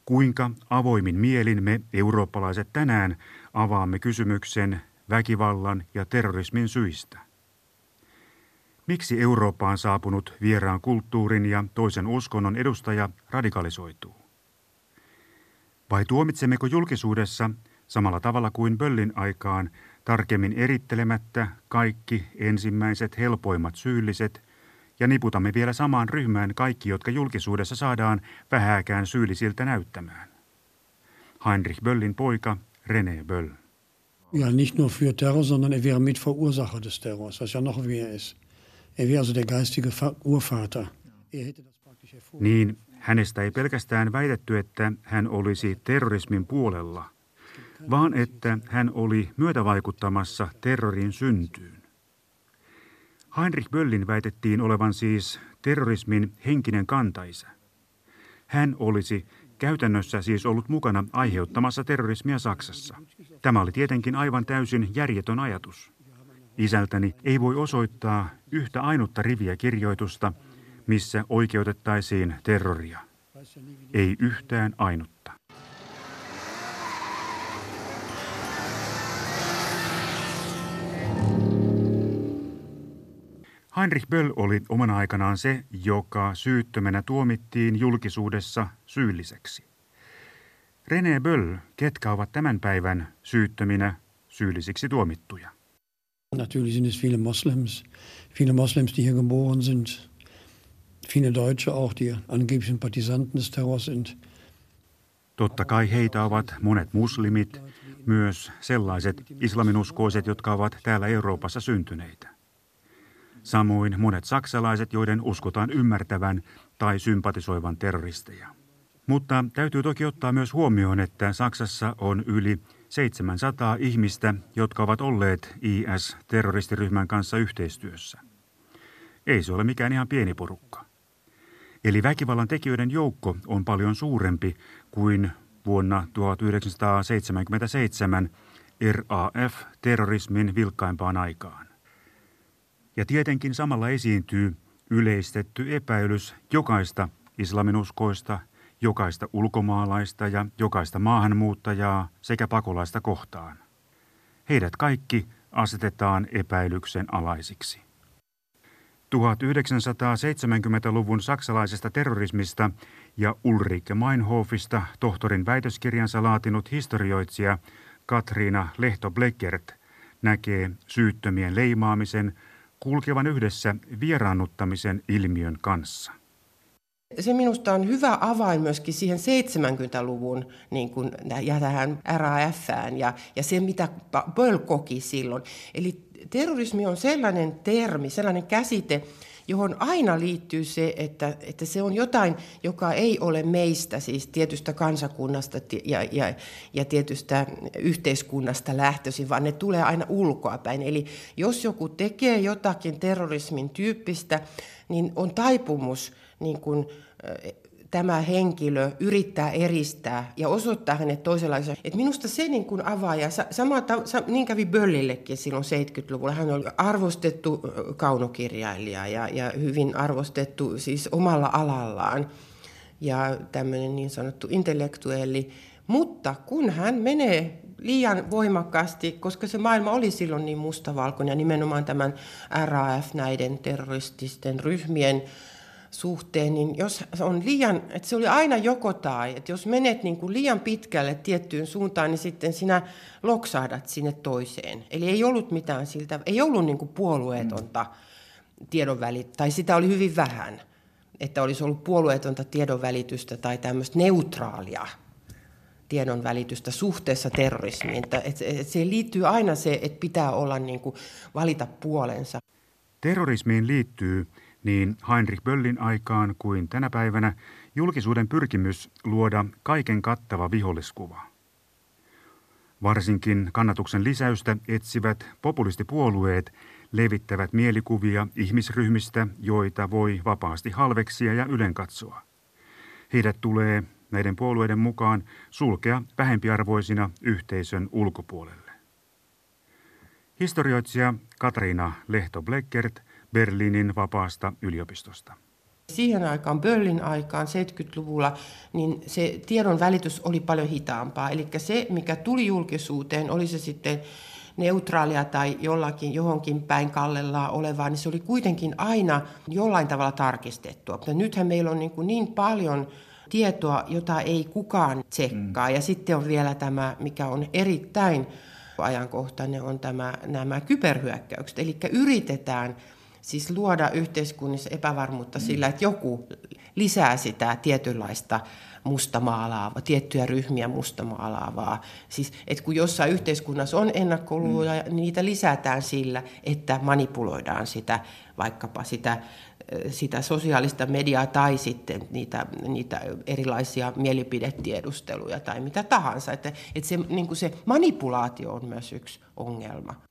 Kuinka avoimin mielin me eurooppalaiset tänään avaamme kysymyksen väkivallan ja terrorismin syistä? Miksi Eurooppaan saapunut vieraan kulttuurin ja toisen uskonnon edustaja radikalisoituu? Vai tuomitsemmeko julkisuudessa samalla tavalla kuin Böllin aikaan tarkemmin erittelemättä kaikki ensimmäiset helpoimmat syylliset ja niputamme vielä samaan ryhmään kaikki, jotka julkisuudessa saadaan vähääkään syyllisiltä näyttämään? Heinrich Böllin poika René Böll. Ja, nicht nur für Terror, sondern er wäre Mitverursacher des Terrors, was ja noch mehr ist. Er wäre also der geistige Urvater. Er Niin, hänestä ei pelkästään väitetty, että hän olisi terrorismin puolella, vaan että hän oli myötävaikuttamassa terrorin syntyyn. Heinrich Böllin väitettiin olevan siis terrorismin henkinen kantaisa. Hän olisi käytännössä siis ollut mukana aiheuttamassa terrorismia Saksassa. Tämä oli tietenkin aivan täysin järjetön ajatus. Isältäni ei voi osoittaa yhtä ainutta riviä kirjoitusta, missä oikeutettaisiin terroria. Ei yhtään ainutta. Heinrich Böll oli omana aikanaan se, joka syyttömänä tuomittiin julkisuudessa syylliseksi. René Böll, ketkä ovat tämän päivän syyttöminä syyllisiksi tuomittuja? Natürlich sind es viele Moslems, viele Moslems, die hier geboren sind, viele Deutsche auch, die angeblichen Partisanten des Terrors sind. Totta kai heitä ovat monet muslimit, myös sellaiset islaminuskoiset, jotka ovat täällä Euroopassa syntyneitä. Samoin monet saksalaiset, joiden uskotaan ymmärtävän tai sympatisoivan terroristeja. Mutta täytyy toki ottaa myös huomioon, että Saksassa on yli 700 ihmistä, jotka ovat olleet IS-terroristiryhmän kanssa yhteistyössä. Ei se ole mikään ihan pieni porukka. Eli väkivallan tekijöiden joukko on paljon suurempi kuin vuonna 1977 RAF-terrorismin vilkkaimpaan aikaan. Ja tietenkin samalla esiintyy yleistetty epäilys jokaista islaminuskoista, jokaista ulkomaalaista ja jokaista maahanmuuttajaa sekä pakolaista kohtaan. Heidät kaikki asetetaan epäilyksen alaisiksi. 1970-luvun saksalaisesta terrorismista ja Ulrike Meinhofista tohtorin väitöskirjansa laatinut historioitsija Katriina Lehto-Bleckert näkee syyttömien leimaamisen kulkevan yhdessä vieraannuttamisen ilmiön kanssa. Se minusta on hyvä avain myöskin siihen 70-luvun niin kuin, ja tähän RAFään ja, ja se, mitä Böll koki silloin. Eli terrorismi on sellainen termi, sellainen käsite, johon aina liittyy se, että, että se on jotain, joka ei ole meistä, siis tietystä kansakunnasta ja, ja, ja tietystä yhteiskunnasta lähtöisin, vaan ne tulee aina ulkoapäin. Eli jos joku tekee jotakin terrorismin tyyppistä, niin on taipumus niin kuin, tämä henkilö yrittää eristää ja osoittaa hänet toisenlaisen. Et minusta se niin kuin avaa, ja sama, niin kävi Böllillekin silloin 70-luvulla. Hän oli arvostettu kaunokirjailija ja, ja hyvin arvostettu siis omalla alallaan ja tämmöinen niin sanottu intellektuelli. Mutta kun hän menee liian voimakkaasti, koska se maailma oli silloin niin mustavalkoinen ja nimenomaan tämän RAF, näiden terrorististen ryhmien suhteen, niin jos on liian, että se oli aina joko tai, että jos menet niin kuin liian pitkälle tiettyyn suuntaan, niin sitten sinä loksahdat sinne toiseen. Eli ei ollut mitään siltä, ei ollut niin kuin puolueetonta tiedonvälitystä, tai sitä oli hyvin vähän, että olisi ollut puolueetonta tiedonvälitystä tai tämmöistä neutraalia tiedonvälitystä suhteessa terrorismiin. Että, että, että siihen liittyy aina se, että pitää olla niin kuin, valita puolensa. Terrorismiin liittyy niin Heinrich Böllin aikaan kuin tänä päivänä julkisuuden pyrkimys luoda kaiken kattava viholliskuva. Varsinkin kannatuksen lisäystä etsivät populistipuolueet levittävät mielikuvia ihmisryhmistä, joita voi vapaasti halveksia ja ylenkatsoa. Heidät tulee näiden puolueiden mukaan sulkea vähempiarvoisina yhteisön ulkopuolelle. Historioitsija Katriina Lehto-Bleckert – Berliinin vapaasta yliopistosta. Siihen aikaan, Berlin aikaan 70-luvulla, niin se tiedon välitys oli paljon hitaampaa. Eli se, mikä tuli julkisuuteen, oli se sitten neutraalia tai jollakin johonkin päin kallellaan olevaa, niin se oli kuitenkin aina jollain tavalla tarkistettua. Mutta nythän meillä on niin, kuin niin paljon tietoa, jota ei kukaan tsekkaa. Mm. Ja sitten on vielä tämä, mikä on erittäin ajankohtainen, on tämä, nämä kyberhyökkäykset. Eli yritetään siis luoda yhteiskunnissa epävarmuutta mm. sillä, että joku lisää sitä tietynlaista mustamaalaavaa, tiettyjä ryhmiä mustamaalaavaa. Siis, että kun jossain yhteiskunnassa on ennakkoluuloja, mm. niitä lisätään sillä, että manipuloidaan sitä, vaikkapa sitä sitä sosiaalista mediaa tai sitten niitä, niitä erilaisia mielipidetiedusteluja tai mitä tahansa. Että, että se, niin se manipulaatio on myös yksi ongelma.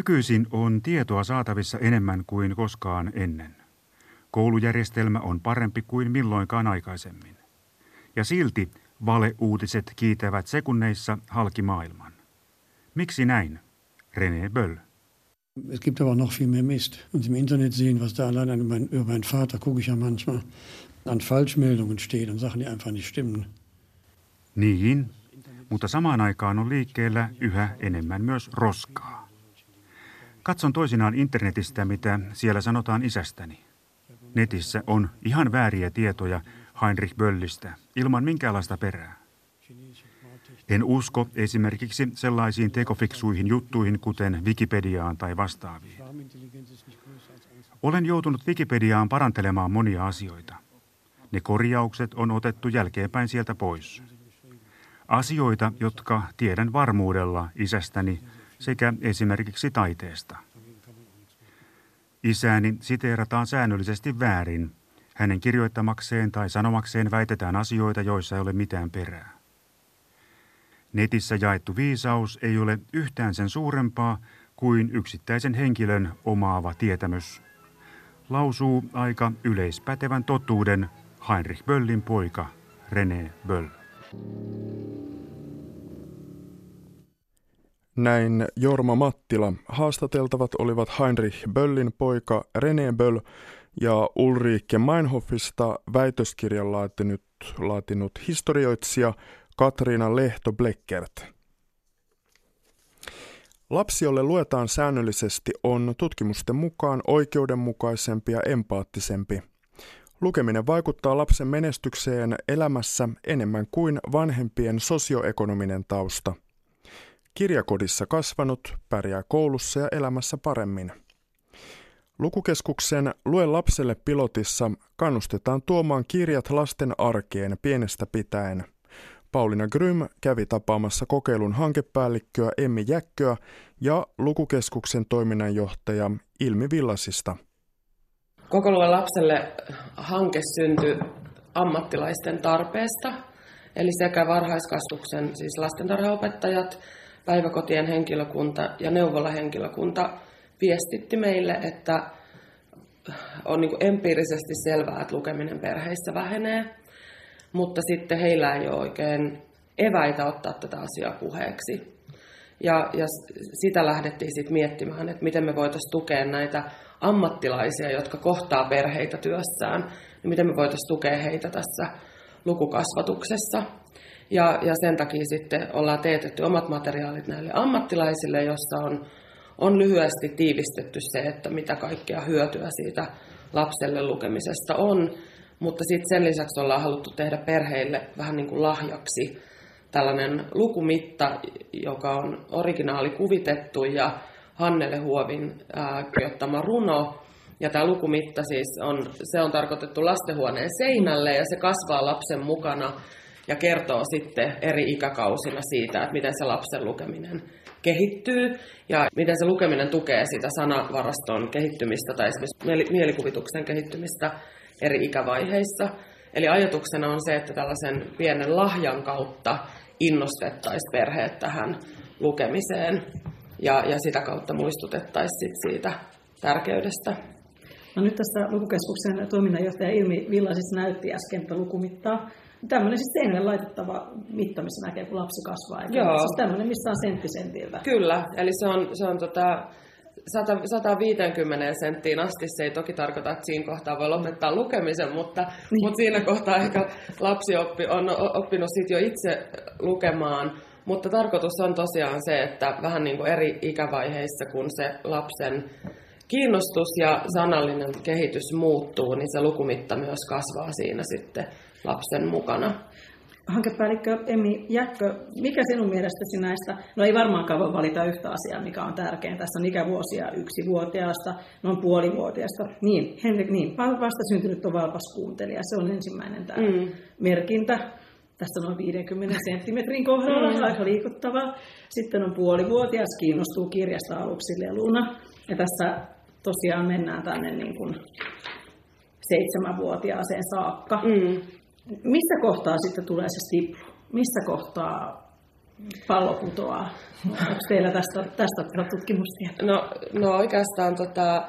Nykyisin on tietoa saatavissa enemmän kuin koskaan ennen. Koulujärjestelmä on parempi kuin milloinkaan aikaisemmin. Ja silti valeuutiset kiitävät sekunneissa halki maailman. Miksi näin? René Böll. Es gibt aber noch viel mehr Mist. Und im Internet sehen, was da allein über meinen, über meinen Vater gucke ich ja manchmal an Falschmeldungen steht und Sachen, die einfach nicht stimmen. Niin, mutta samaan aikaan on liikkeellä yhä enemmän myös roskaa. Katson toisinaan internetistä, mitä siellä sanotaan isästäni. Netissä on ihan vääriä tietoja Heinrich Böllistä, ilman minkäänlaista perää. En usko esimerkiksi sellaisiin tekofiksuihin juttuihin, kuten Wikipediaan tai vastaaviin. Olen joutunut Wikipediaan parantelemaan monia asioita. Ne korjaukset on otettu jälkeenpäin sieltä pois. Asioita, jotka tiedän varmuudella isästäni sekä esimerkiksi taiteesta. Isääni siteerataan säännöllisesti väärin. Hänen kirjoittamakseen tai sanomakseen väitetään asioita, joissa ei ole mitään perää. Netissä jaettu viisaus ei ole yhtään sen suurempaa kuin yksittäisen henkilön omaava tietämys. Lausuu aika yleispätevän totuuden Heinrich Böllin poika René Böll. Näin Jorma Mattila. Haastateltavat olivat Heinrich Böllin poika René Böll ja Ulrike Meinhoffista väitöskirjan laatinut, laatinut historioitsija Katriina Lehto-Bleckert. Lapsi, jolle luetaan säännöllisesti, on tutkimusten mukaan oikeudenmukaisempi ja empaattisempi. Lukeminen vaikuttaa lapsen menestykseen elämässä enemmän kuin vanhempien sosioekonominen tausta – Kirjakodissa kasvanut pärjää koulussa ja elämässä paremmin. Lukukeskuksen Lue lapselle pilotissa kannustetaan tuomaan kirjat lasten arkeen pienestä pitäen. Pauliina Grym kävi tapaamassa kokeilun hankepäällikköä Emmi Jäkköä ja lukukeskuksen toiminnanjohtaja Ilmi Villasista. Koko Lue lapselle hanke syntyi ammattilaisten tarpeesta, eli sekä varhaiskasvatuksen, siis lastentarhaopettajat, päiväkotien henkilökunta ja neuvolahenkilökunta viestitti meille, että on niin empiirisesti selvää, että lukeminen perheissä vähenee, mutta sitten heillä ei ole oikein eväitä ottaa tätä asiaa puheeksi. Ja, ja sitä lähdettiin sitten miettimään, että miten me voitaisiin tukea näitä ammattilaisia, jotka kohtaa perheitä työssään, niin miten me voitaisiin tukea heitä tässä lukukasvatuksessa. Ja, ja sen takia sitten ollaan teetetty omat materiaalit näille ammattilaisille, jossa on, on lyhyesti tiivistetty se, että mitä kaikkea hyötyä siitä lapselle lukemisesta on. Mutta sitten sen lisäksi ollaan haluttu tehdä perheille vähän niin kuin lahjaksi tällainen lukumitta, joka on originaali kuvitettu ja Hannele Huovin ää, kirjoittama runo. Ja tämä lukumitta siis on, se on tarkoitettu lastenhuoneen seinälle ja se kasvaa lapsen mukana ja kertoo sitten eri ikäkausina siitä, että miten se lapsen lukeminen kehittyy ja miten se lukeminen tukee sitä sanavaraston kehittymistä tai esimerkiksi mielikuvituksen kehittymistä eri ikävaiheissa. Eli ajatuksena on se, että tällaisen pienen lahjan kautta innostettaisiin perheet tähän lukemiseen ja, ja sitä kautta muistutettaisiin siitä tärkeydestä. No nyt tässä lukukeskuksen toiminnanjohtaja Ilmi Villasis näytti äsken lukumittaa. Tämmöinen siis seinälle laitettava mitta, missä näkee, kun lapsi kasvaa. Eikä Joo. Siis tämmöinen, missä on sentti sentiltä. Kyllä, eli se on, se on tota, 150 senttiin asti. Se ei toki tarkoita, että siinä kohtaa voi lopettaa lukemisen, mutta, niin. mutta siinä kohtaa ehkä lapsi oppi, on oppinut sit jo itse lukemaan. Mutta tarkoitus on tosiaan se, että vähän niin kuin eri ikävaiheissa, kun se lapsen kiinnostus ja sanallinen kehitys muuttuu, niin se lukumitta myös kasvaa siinä sitten lapsen mukana. Hankepäällikkö Emmi Jäkkö, mikä sinun mielestäsi näistä, no ei varmaankaan voi valita yhtä asiaa, mikä on tärkein. Tässä on ikävuosia yksivuotiaasta, noin puolivuotiaasta. Niin, Henrik, niin, vasta syntynyt on valpas kuuntelija, se on ensimmäinen tämä mm. merkintä. Tässä noin 50 [LAUGHS] senttimetrin kohdalla, mm. aika liikuttavaa. Sitten on puolivuotias, kiinnostuu kirjasta aluksi leluna. Ja tässä tosiaan mennään tänne niin kuin seitsemänvuotiaaseen saakka. Mm. Missä kohtaa sitten tulee se stiplu? Missä kohtaa pallo putoaa? Onko teillä tästä, tästä tutkimusta? No, no oikeastaan tota,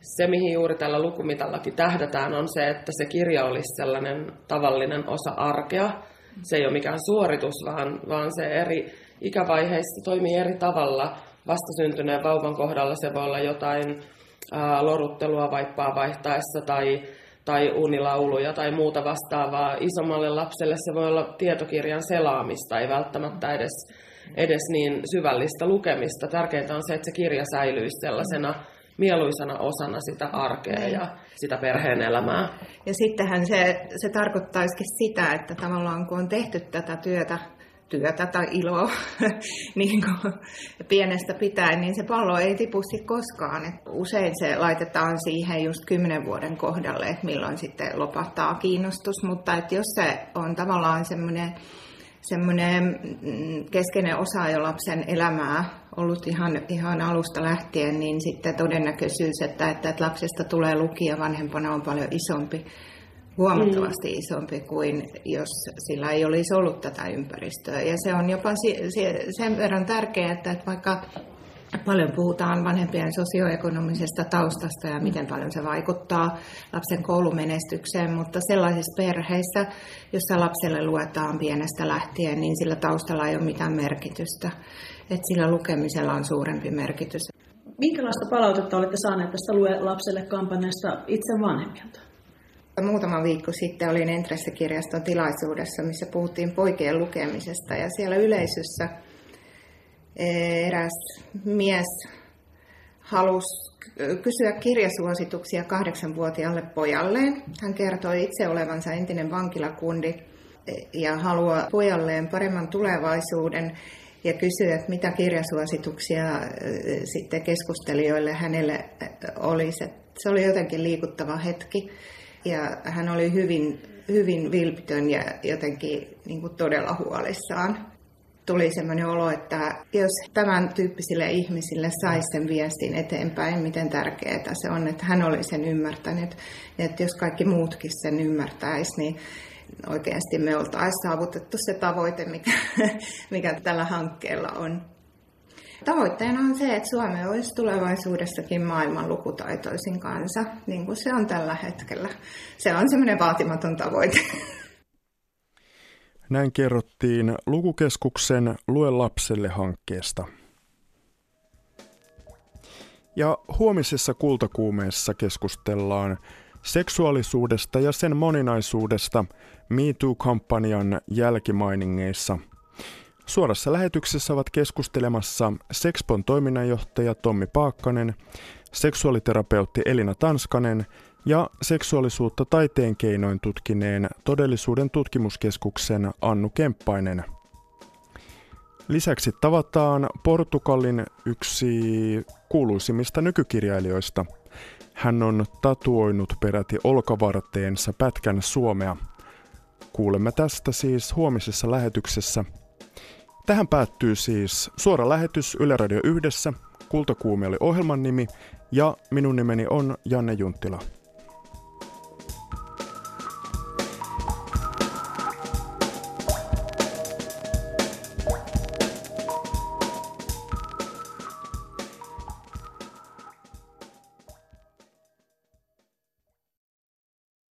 se, mihin juuri tällä lukumitallakin tähdätään, on se, että se kirja olisi sellainen tavallinen osa arkea. Se ei ole mikään suoritus, vaan, vaan se eri ikävaiheissa toimii eri tavalla. Vastasyntyneen vauvan kohdalla se voi olla jotain ää, loruttelua vaippaa vaihtaessa tai tai unilauluja tai muuta vastaavaa. Isommalle lapselle se voi olla tietokirjan selaamista, ei välttämättä edes, edes niin syvällistä lukemista. Tärkeintä on se, että se kirja säilyisi sellaisena mieluisana osana sitä arkea ja sitä perheen elämää. Ja sittenhän se, se tarkoittaisikin sitä, että tavallaan kun on tehty tätä työtä työtä tai iloa [LAUGHS] niin kuin pienestä pitäen, niin se pallo ei tipusi koskaan. Et usein se laitetaan siihen just kymmenen vuoden kohdalle, että milloin sitten lopahtaa kiinnostus, mutta että jos se on tavallaan semmoinen semmoinen mm, keskeinen osa jo lapsen elämää ollut ihan, ihan alusta lähtien, niin sitten todennäköisyys, että, että lapsesta tulee lukija vanhempana on paljon isompi huomattavasti mm. isompi kuin jos sillä ei olisi ollut tätä ympäristöä. Ja se on jopa sen verran tärkeää, että vaikka paljon puhutaan vanhempien sosioekonomisesta taustasta ja miten paljon se vaikuttaa lapsen koulumenestykseen, mutta sellaisissa perheissä, jossa lapselle luetaan pienestä lähtien, niin sillä taustalla ei ole mitään merkitystä. Että sillä lukemisella on suurempi merkitys. Minkälaista palautetta olette saaneet tästä Lue lapselle kampanjasta itse vanhemmilta? Muutama viikko sitten olin Entresse-kirjaston tilaisuudessa, missä puhuttiin poikien lukemisesta ja siellä yleisössä eh, eräs mies halusi kysyä kirjasuosituksia kahdeksanvuotiaalle pojalleen. Hän kertoi itse olevansa entinen vankilakundi eh, ja haluaa pojalleen paremman tulevaisuuden ja kysyi, että mitä kirjasuosituksia eh, sitten keskustelijoille hänelle olisi. Se oli jotenkin liikuttava hetki. Ja hän oli hyvin, hyvin vilpitön ja jotenkin niin kuin todella huolissaan. Tuli sellainen olo, että jos tämän tyyppisille ihmisille saisi sen viestin eteenpäin, miten tärkeää se on, että hän oli sen ymmärtänyt. Että jos kaikki muutkin sen ymmärtäisi, niin oikeasti me oltaisiin saavutettu se tavoite, mikä, mikä tällä hankkeella on. Tavoitteena on se, että Suomi olisi tulevaisuudessakin maailman lukutaitoisin kansa, niin kuin se on tällä hetkellä. Se on semmoinen vaatimaton tavoite. [LAUGHS] Näin kerrottiin Lukukeskuksen Lue lapselle hankkeesta. Ja huomisessa kultakuumeessa keskustellaan seksuaalisuudesta ja sen moninaisuudesta MeToo-kampanjan jälkimainingeissa – Suorassa lähetyksessä ovat keskustelemassa Sexpon toiminnanjohtaja Tommi Paakkanen, seksuaaliterapeutti Elina Tanskanen ja seksuaalisuutta taiteen keinoin tutkineen todellisuuden tutkimuskeskuksen Annu Kemppainen. Lisäksi tavataan Portugalin yksi kuuluisimmista nykykirjailijoista. Hän on tatuoinut peräti olkavarteensa pätkän Suomea. Kuulemme tästä siis huomisessa lähetyksessä – Tähän päättyy siis suora lähetys Yle Radio Yhdessä. Kultakuumi oli ohjelman nimi ja minun nimeni on Janne Junttila.